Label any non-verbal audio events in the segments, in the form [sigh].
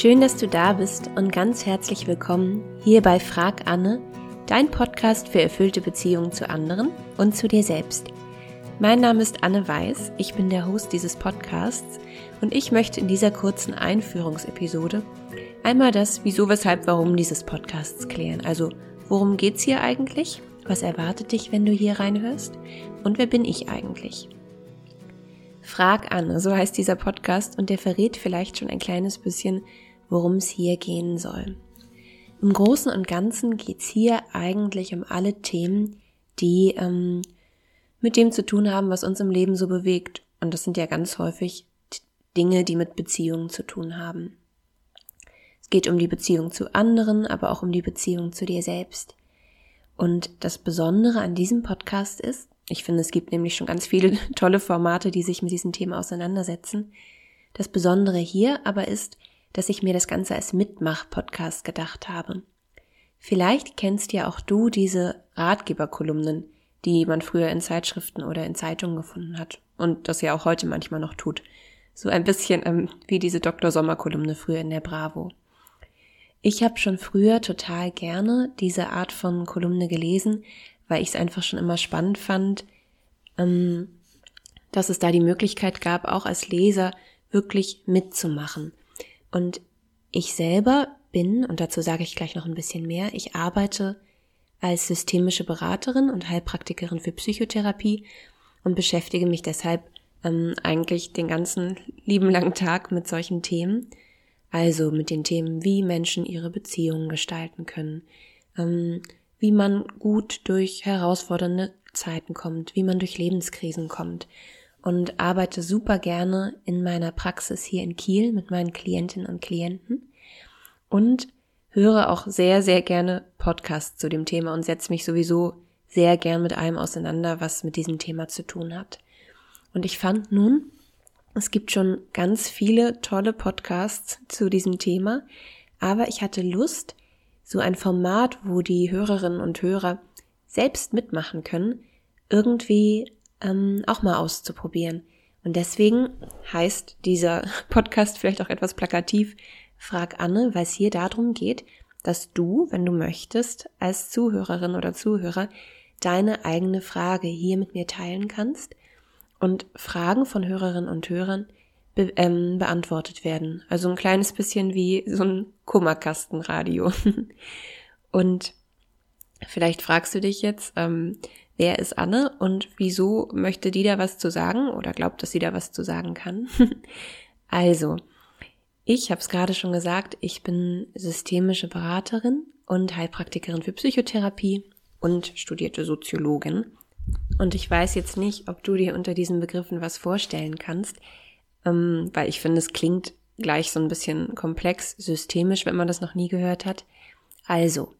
Schön, dass du da bist und ganz herzlich willkommen hier bei Frag Anne, dein Podcast für erfüllte Beziehungen zu anderen und zu dir selbst. Mein Name ist Anne Weiß, ich bin der Host dieses Podcasts und ich möchte in dieser kurzen Einführungsepisode einmal das Wieso, Weshalb, Warum dieses Podcasts klären. Also, worum geht's hier eigentlich? Was erwartet dich, wenn du hier reinhörst? Und wer bin ich eigentlich? Frag Anne, so heißt dieser Podcast und der verrät vielleicht schon ein kleines bisschen, worum es hier gehen soll. Im Großen und Ganzen geht's hier eigentlich um alle Themen, die ähm, mit dem zu tun haben, was uns im Leben so bewegt. Und das sind ja ganz häufig Dinge, die mit Beziehungen zu tun haben. Es geht um die Beziehung zu anderen, aber auch um die Beziehung zu dir selbst. Und das Besondere an diesem Podcast ist, ich finde, es gibt nämlich schon ganz viele [laughs] tolle Formate, die sich mit diesem Thema auseinandersetzen. Das Besondere hier aber ist, dass ich mir das Ganze als Mitmach-Podcast gedacht habe. Vielleicht kennst ja auch du diese Ratgeberkolumnen, die man früher in Zeitschriften oder in Zeitungen gefunden hat und das ja auch heute manchmal noch tut. So ein bisschen ähm, wie diese Dr. Sommer-Kolumne früher in der Bravo. Ich habe schon früher total gerne diese Art von Kolumne gelesen, weil ich es einfach schon immer spannend fand, ähm, dass es da die Möglichkeit gab, auch als Leser wirklich mitzumachen. Und ich selber bin, und dazu sage ich gleich noch ein bisschen mehr, ich arbeite als systemische Beraterin und Heilpraktikerin für Psychotherapie und beschäftige mich deshalb ähm, eigentlich den ganzen lieben langen Tag mit solchen Themen. Also mit den Themen, wie Menschen ihre Beziehungen gestalten können, ähm, wie man gut durch herausfordernde Zeiten kommt, wie man durch Lebenskrisen kommt und arbeite super gerne in meiner Praxis hier in Kiel mit meinen Klientinnen und Klienten und höre auch sehr, sehr gerne Podcasts zu dem Thema und setze mich sowieso sehr gern mit allem auseinander, was mit diesem Thema zu tun hat. Und ich fand nun, es gibt schon ganz viele tolle Podcasts zu diesem Thema, aber ich hatte Lust, so ein Format, wo die Hörerinnen und Hörer selbst mitmachen können, irgendwie ähm, auch mal auszuprobieren. Und deswegen heißt dieser [laughs] Podcast vielleicht auch etwas plakativ, Frag Anne, weil es hier darum geht, dass du, wenn du möchtest, als Zuhörerin oder Zuhörer deine eigene Frage hier mit mir teilen kannst und Fragen von Hörerinnen und Hörern be ähm, beantwortet werden. Also ein kleines bisschen wie so ein Kummerkastenradio. [laughs] und vielleicht fragst du dich jetzt, ähm, wer ist Anne und wieso möchte die da was zu sagen oder glaubt, dass sie da was zu sagen kann? [laughs] also, ich habe es gerade schon gesagt, ich bin systemische Beraterin und Heilpraktikerin für Psychotherapie und studierte Soziologin. Und ich weiß jetzt nicht, ob du dir unter diesen Begriffen was vorstellen kannst ähm, weil ich finde, es klingt gleich so ein bisschen komplex, systemisch, wenn man das noch nie gehört hat. Also,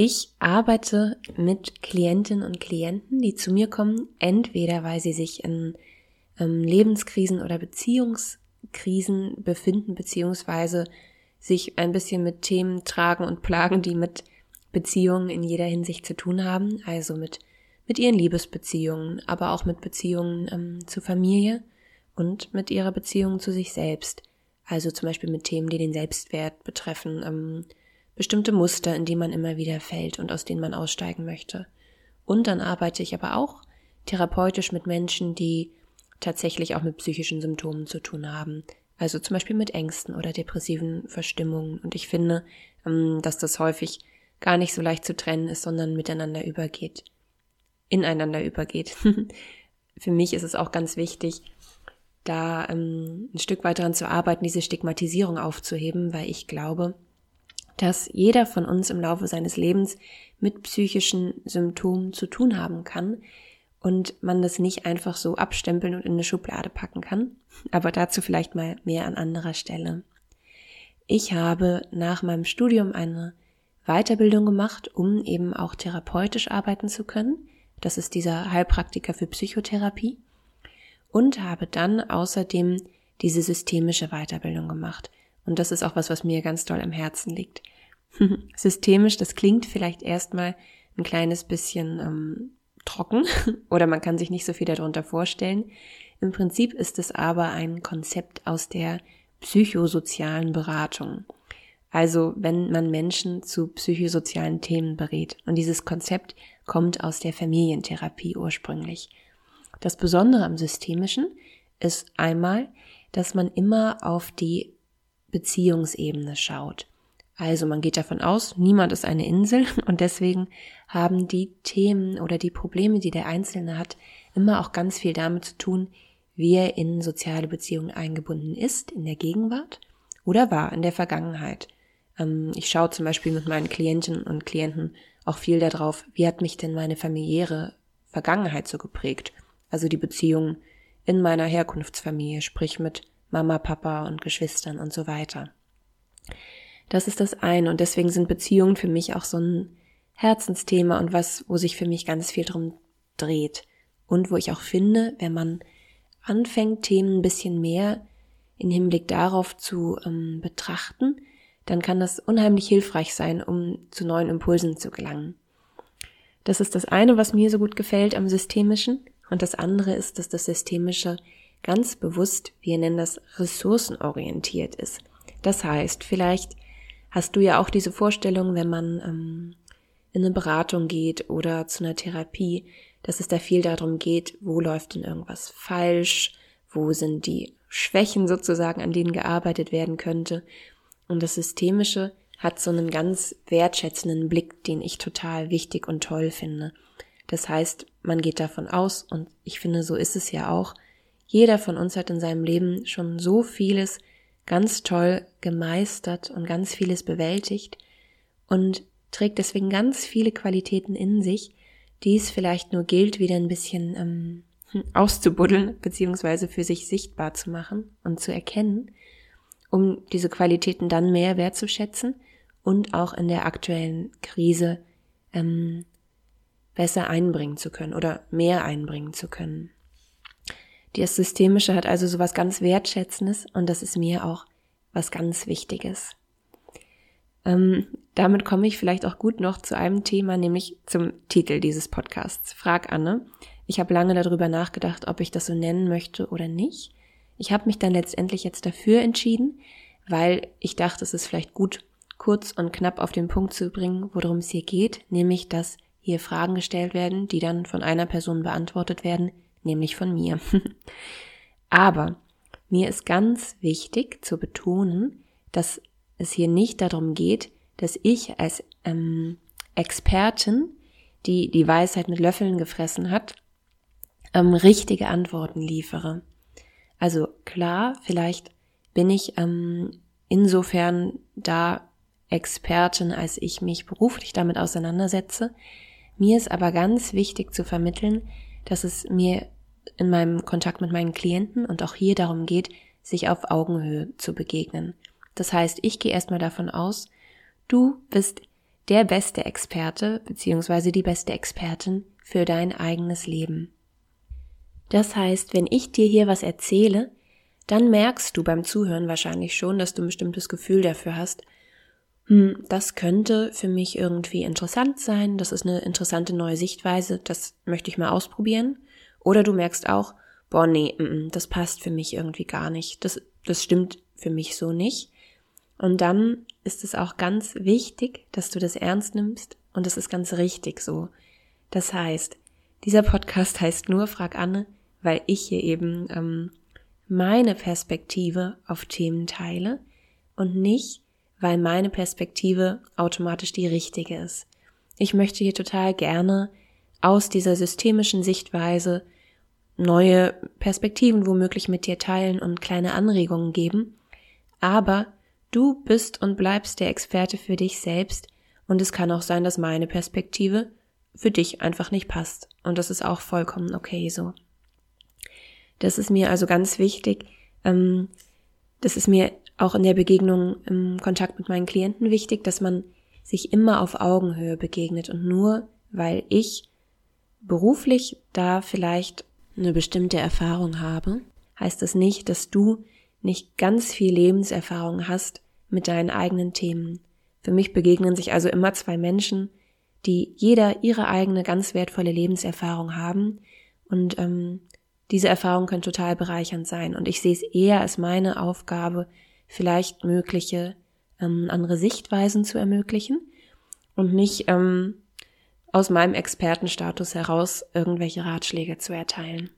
ich arbeite mit Klientinnen und Klienten, die zu mir kommen, entweder weil sie sich in ähm, Lebenskrisen oder Beziehungskrisen befinden, beziehungsweise sich ein bisschen mit Themen tragen und plagen, die mit Beziehungen in jeder Hinsicht zu tun haben, also mit, mit ihren Liebesbeziehungen, aber auch mit Beziehungen ähm, zur Familie und mit ihrer Beziehung zu sich selbst. Also zum Beispiel mit Themen, die den Selbstwert betreffen, ähm, bestimmte Muster, in die man immer wieder fällt und aus denen man aussteigen möchte. Und dann arbeite ich aber auch therapeutisch mit Menschen, die tatsächlich auch mit psychischen Symptomen zu tun haben. Also zum Beispiel mit Ängsten oder depressiven Verstimmungen. Und ich finde, ähm, dass das häufig gar nicht so leicht zu trennen ist, sondern miteinander übergeht. Ineinander übergeht. [laughs] Für mich ist es auch ganz wichtig, da ähm, ein Stück weit daran zu arbeiten, diese Stigmatisierung aufzuheben, weil ich glaube, dass jeder von uns im Laufe seines Lebens mit psychischen Symptomen zu tun haben kann und man das nicht einfach so abstempeln und in eine Schublade packen kann. Aber dazu vielleicht mal mehr an anderer Stelle. Ich habe nach meinem Studium eine Weiterbildung gemacht, um eben auch therapeutisch arbeiten zu können. Das ist dieser Heilpraktiker für Psychotherapie und habe dann außerdem diese systemische Weiterbildung gemacht. Und das ist auch was, was mir ganz doll am Herzen liegt. [laughs] Systemisch, das klingt vielleicht erstmal ein kleines bisschen ähm, trocken [laughs] oder man kann sich nicht so viel darunter vorstellen. Im Prinzip ist es aber ein Konzept aus der psychosozialen Beratung. Also wenn man Menschen zu psychosozialen Themen berät. Und dieses Konzept kommt aus der Familientherapie ursprünglich. Das Besondere am Systemischen ist einmal, dass man immer auf die Beziehungsebene schaut. Also man geht davon aus, niemand ist eine Insel [laughs] und deswegen haben die Themen oder die Probleme, die der Einzelne hat, immer auch ganz viel damit zu tun, wie er in soziale Beziehungen eingebunden ist, in der Gegenwart oder war in der Vergangenheit. Ähm, ich schaue zum Beispiel mit meinen Klientinnen und Klienten auch viel darauf, wie hat mich denn meine familiäre Vergangenheit so geprägt? Also die Beziehung in meiner Herkunftsfamilie, sprich mit Mama, Papa und Geschwistern und so weiter. Das ist das eine und deswegen sind Beziehungen für mich auch so ein Herzensthema und was, wo sich für mich ganz viel drum dreht. Und wo ich auch finde, wenn man anfängt, Themen ein bisschen mehr in Hinblick darauf zu ähm, betrachten, dann kann das unheimlich hilfreich sein, um zu neuen Impulsen zu gelangen. Das ist das eine, was mir so gut gefällt am Systemischen. Und das andere ist, dass das Systemische ganz bewusst, wir nennen das ressourcenorientiert ist. Das heißt, vielleicht hast du ja auch diese Vorstellung, wenn man ähm, in eine Beratung geht oder zu einer Therapie, dass es da viel darum geht, wo läuft denn irgendwas falsch, wo sind die Schwächen sozusagen, an denen gearbeitet werden könnte. Und das Systemische hat so einen ganz wertschätzenden Blick, den ich total wichtig und toll finde. Das heißt, man geht davon aus, und ich finde, so ist es ja auch, jeder von uns hat in seinem Leben schon so vieles ganz toll gemeistert und ganz vieles bewältigt und trägt deswegen ganz viele Qualitäten in sich, die es vielleicht nur gilt, wieder ein bisschen ähm, auszubuddeln, beziehungsweise für sich sichtbar zu machen und zu erkennen um diese Qualitäten dann mehr wertzuschätzen und auch in der aktuellen Krise ähm, besser einbringen zu können oder mehr einbringen zu können. Das Systemische hat also sowas ganz Wertschätzendes und das ist mir auch was ganz Wichtiges. Ähm, damit komme ich vielleicht auch gut noch zu einem Thema, nämlich zum Titel dieses Podcasts. Frag Anne. Ich habe lange darüber nachgedacht, ob ich das so nennen möchte oder nicht. Ich habe mich dann letztendlich jetzt dafür entschieden, weil ich dachte, es ist vielleicht gut, kurz und knapp auf den Punkt zu bringen, worum es hier geht, nämlich dass hier Fragen gestellt werden, die dann von einer Person beantwortet werden, nämlich von mir. [laughs] Aber mir ist ganz wichtig zu betonen, dass es hier nicht darum geht, dass ich als ähm, Expertin, die die Weisheit mit Löffeln gefressen hat, ähm, richtige Antworten liefere. Also klar, vielleicht bin ich ähm, insofern da Expertin, als ich mich beruflich damit auseinandersetze. Mir ist aber ganz wichtig zu vermitteln, dass es mir in meinem Kontakt mit meinen Klienten und auch hier darum geht, sich auf Augenhöhe zu begegnen. Das heißt, ich gehe erstmal davon aus, du bist der beste Experte bzw. die beste Expertin für dein eigenes Leben. Das heißt, wenn ich dir hier was erzähle, dann merkst du beim Zuhören wahrscheinlich schon, dass du ein bestimmtes Gefühl dafür hast, hm, das könnte für mich irgendwie interessant sein, das ist eine interessante neue Sichtweise, das möchte ich mal ausprobieren. Oder du merkst auch, boah, nee, m -m, das passt für mich irgendwie gar nicht, das, das stimmt für mich so nicht. Und dann ist es auch ganz wichtig, dass du das ernst nimmst und das ist ganz richtig so. Das heißt, dieser Podcast [laughs] heißt nur Frag Anne, weil ich hier eben ähm, meine Perspektive auf Themen teile und nicht, weil meine Perspektive automatisch die richtige ist. Ich möchte hier total gerne aus dieser systemischen Sichtweise neue Perspektiven womöglich mit dir teilen und kleine Anregungen geben, aber du bist und bleibst der Experte für dich selbst und es kann auch sein, dass meine Perspektive für dich einfach nicht passt und das ist auch vollkommen okay so. Das ist mir also ganz wichtig. Ähm, das ist mir auch in der Begegnung im Kontakt mit meinen Klienten wichtig, dass man sich immer auf Augenhöhe begegnet und nur weil ich beruflich da vielleicht eine bestimmte Erfahrung habe, heißt das nicht, dass du nicht ganz viel Lebenserfahrung hast mit deinen eigenen Themen. Für mich begegnen sich also immer zwei Menschen, die jeder ihre eigene ganz wertvolle Lebenserfahrung haben und ähm, diese Erfahrung können total bereichernd sein und ich sehe es eher als meine Aufgabe, vielleicht mögliche ähm, andere Sichtweisen zu ermöglichen und nicht ähm, aus meinem Expertenstatus heraus irgendwelche Ratschläge zu erteilen.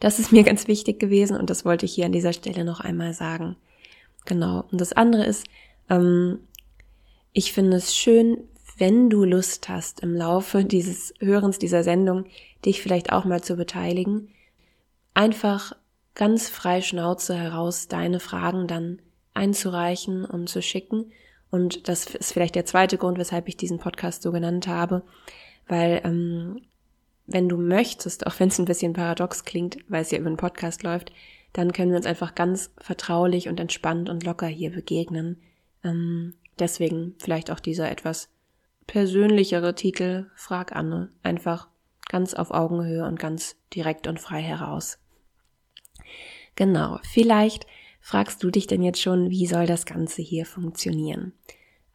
Das ist mir ganz wichtig gewesen und das wollte ich hier an dieser Stelle noch einmal sagen. Genau. Und das andere ist, ähm, ich finde es schön, wenn du Lust hast, im Laufe dieses Hörens dieser Sendung dich vielleicht auch mal zu beteiligen, einfach ganz frei Schnauze heraus deine Fragen dann einzureichen und zu schicken. Und das ist vielleicht der zweite Grund, weshalb ich diesen Podcast so genannt habe, weil ähm, wenn du möchtest, auch wenn es ein bisschen paradox klingt, weil es ja über einen Podcast läuft, dann können wir uns einfach ganz vertraulich und entspannt und locker hier begegnen. Ähm, deswegen vielleicht auch dieser etwas persönlichere Titel Frag Anne. Einfach ganz auf Augenhöhe und ganz direkt und frei heraus. Genau, vielleicht fragst du dich denn jetzt schon, wie soll das Ganze hier funktionieren?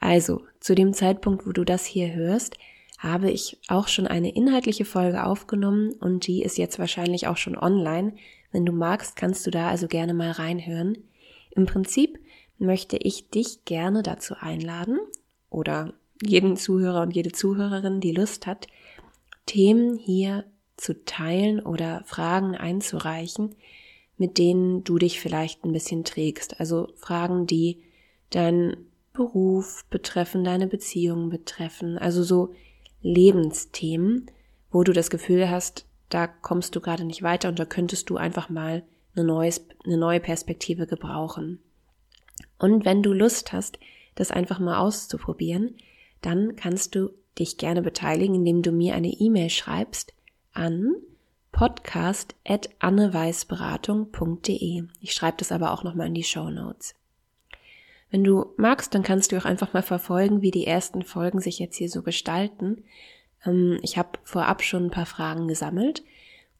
Also, zu dem Zeitpunkt, wo du das hier hörst, habe ich auch schon eine inhaltliche Folge aufgenommen und die ist jetzt wahrscheinlich auch schon online. Wenn du magst, kannst du da also gerne mal reinhören. Im Prinzip möchte ich dich gerne dazu einladen oder jeden Zuhörer und jede Zuhörerin, die Lust hat, Themen hier zu teilen oder Fragen einzureichen, mit denen du dich vielleicht ein bisschen trägst. Also Fragen, die deinen Beruf betreffen, deine Beziehungen betreffen. Also so Lebensthemen, wo du das Gefühl hast, da kommst du gerade nicht weiter und da könntest du einfach mal eine, neues, eine neue Perspektive gebrauchen. Und wenn du Lust hast, das einfach mal auszuprobieren, dann kannst du dich gerne beteiligen, indem du mir eine E-Mail schreibst an podcast.anneweißberatung.de. Ich schreibe das aber auch nochmal in die Show Notes. Wenn du magst, dann kannst du auch einfach mal verfolgen, wie die ersten Folgen sich jetzt hier so gestalten. Ähm, ich habe vorab schon ein paar Fragen gesammelt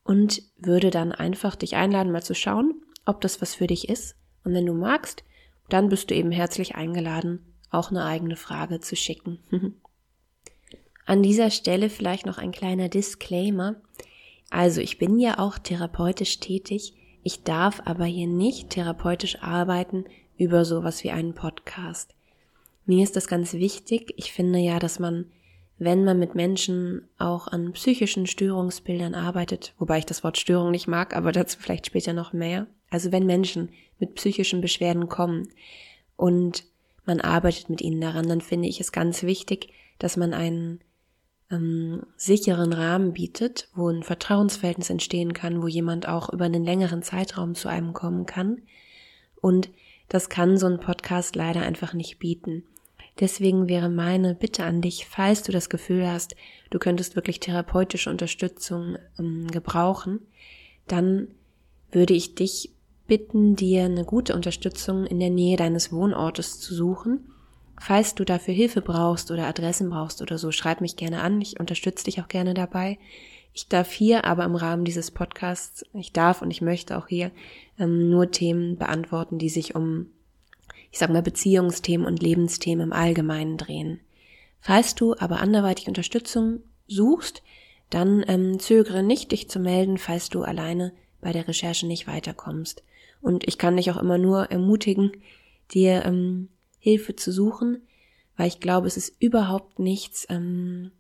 und würde dann einfach dich einladen, mal zu schauen, ob das was für dich ist. Und wenn du magst, dann bist du eben herzlich eingeladen, auch eine eigene Frage zu schicken. [laughs] An dieser Stelle vielleicht noch ein kleiner Disclaimer. Also ich bin ja auch therapeutisch tätig, ich darf aber hier nicht therapeutisch arbeiten über sowas wie einen Podcast. Mir ist das ganz wichtig. Ich finde ja, dass man, wenn man mit Menschen auch an psychischen Störungsbildern arbeitet, wobei ich das Wort Störung nicht mag, aber dazu vielleicht später noch mehr. Also wenn Menschen mit psychischen Beschwerden kommen und man arbeitet mit ihnen daran, dann finde ich es ganz wichtig, dass man einen ähm, sicheren Rahmen bietet, wo ein Vertrauensverhältnis entstehen kann, wo jemand auch über einen längeren Zeitraum zu einem kommen kann. Und das kann so ein Podcast leider einfach nicht bieten. Deswegen wäre meine Bitte an dich, falls du das Gefühl hast, du könntest wirklich therapeutische Unterstützung ähm, gebrauchen, dann würde ich dich bitten, dir eine gute Unterstützung in der Nähe deines Wohnortes zu suchen. Falls du dafür Hilfe brauchst oder Adressen brauchst oder so, schreib mich gerne an. Ich unterstütze dich auch gerne dabei. Ich darf hier aber im Rahmen dieses Podcasts, ich darf und ich möchte auch hier ähm, nur Themen beantworten, die sich um, ich sag mal, Beziehungsthemen und Lebensthemen im Allgemeinen drehen. Falls du aber anderweitig Unterstützung suchst, dann ähm, zögere nicht, dich zu melden, falls du alleine bei der Recherche nicht weiterkommst. Und ich kann dich auch immer nur ermutigen, dir ähm, Hilfe zu suchen, weil ich glaube, es ist überhaupt nichts ähm,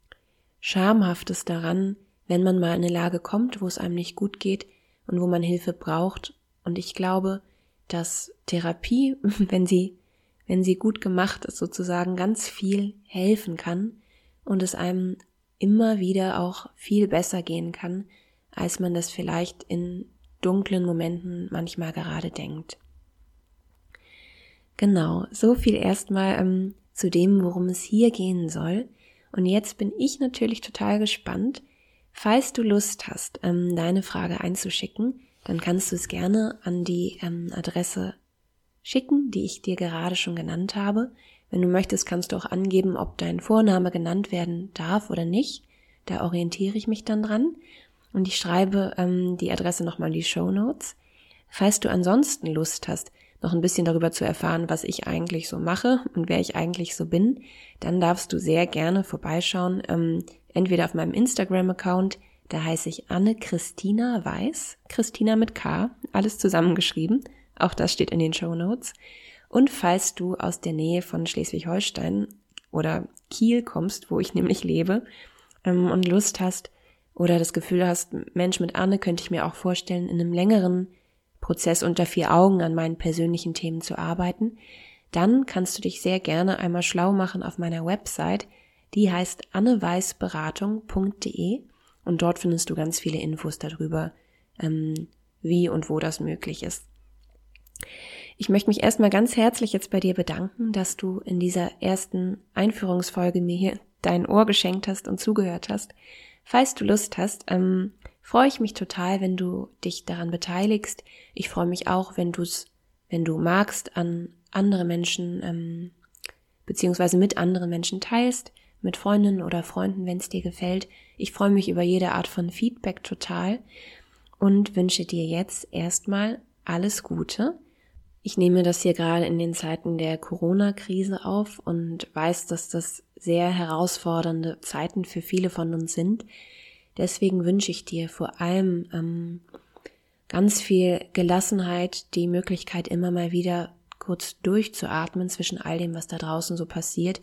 Schamhaftes daran, wenn man mal in eine Lage kommt, wo es einem nicht gut geht und wo man Hilfe braucht. Und ich glaube, dass Therapie, [laughs] wenn sie, wenn sie gut gemacht ist, sozusagen ganz viel helfen kann und es einem immer wieder auch viel besser gehen kann, als man das vielleicht in dunklen Momenten manchmal gerade denkt. Genau, so viel erstmal ähm, zu dem, worum es hier gehen soll. Und jetzt bin ich natürlich total gespannt, Falls du Lust hast, ähm, deine Frage einzuschicken, dann kannst du es gerne an die ähm, Adresse schicken, die ich dir gerade schon genannt habe. Wenn du möchtest, kannst du auch angeben, ob dein Vorname genannt werden darf oder nicht. Da orientiere ich mich dann dran. Und ich schreibe ähm, die Adresse nochmal in die Show Notes. Falls du ansonsten Lust hast, noch ein bisschen darüber zu erfahren, was ich eigentlich so mache und wer ich eigentlich so bin, dann darfst du sehr gerne vorbeischauen. Ähm, entweder auf meinem Instagram-Account, da heiße ich Anne Christina Weiß, Christina mit K, alles zusammengeschrieben, Auch das steht in den Show Notes. Und falls du aus der Nähe von Schleswig-Holstein oder Kiel kommst, wo ich nämlich lebe, ähm, und Lust hast oder das Gefühl hast, Mensch, mit Anne könnte ich mir auch vorstellen, in einem längeren Prozess unter vier Augen an meinen persönlichen Themen zu arbeiten, dann kannst du dich sehr gerne einmal schlau machen auf meiner Website. Die heißt anneweißberatung.de und dort findest du ganz viele Infos darüber, ähm, wie und wo das möglich ist. Ich möchte mich erstmal ganz herzlich jetzt bei dir bedanken, dass du in dieser ersten Einführungsfolge mir hier dein Ohr geschenkt hast und zugehört hast. Falls du Lust hast, ähm, freue ich mich total, wenn du dich daran beteiligst. Ich freue mich auch, wenn du es, wenn du magst, an andere Menschen ähm, beziehungsweise mit anderen Menschen teilst, mit Freundinnen oder Freunden, wenn es dir gefällt. Ich freue mich über jede Art von Feedback total und wünsche dir jetzt erstmal alles Gute. Ich nehme das hier gerade in den Zeiten der Corona-Krise auf und weiß, dass das sehr herausfordernde Zeiten für viele von uns sind. Deswegen wünsche ich dir vor allem ähm, ganz viel Gelassenheit, die Möglichkeit immer mal wieder kurz durchzuatmen zwischen all dem, was da draußen so passiert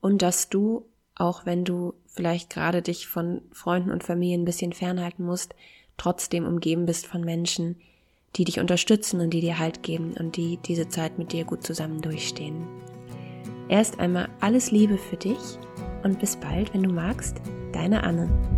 und dass du, auch wenn du vielleicht gerade dich von Freunden und Familien ein bisschen fernhalten musst, trotzdem umgeben bist von Menschen, die dich unterstützen und die dir Halt geben und die diese Zeit mit dir gut zusammen durchstehen. Erst einmal alles Liebe für dich und bis bald, wenn du magst, deine Anne.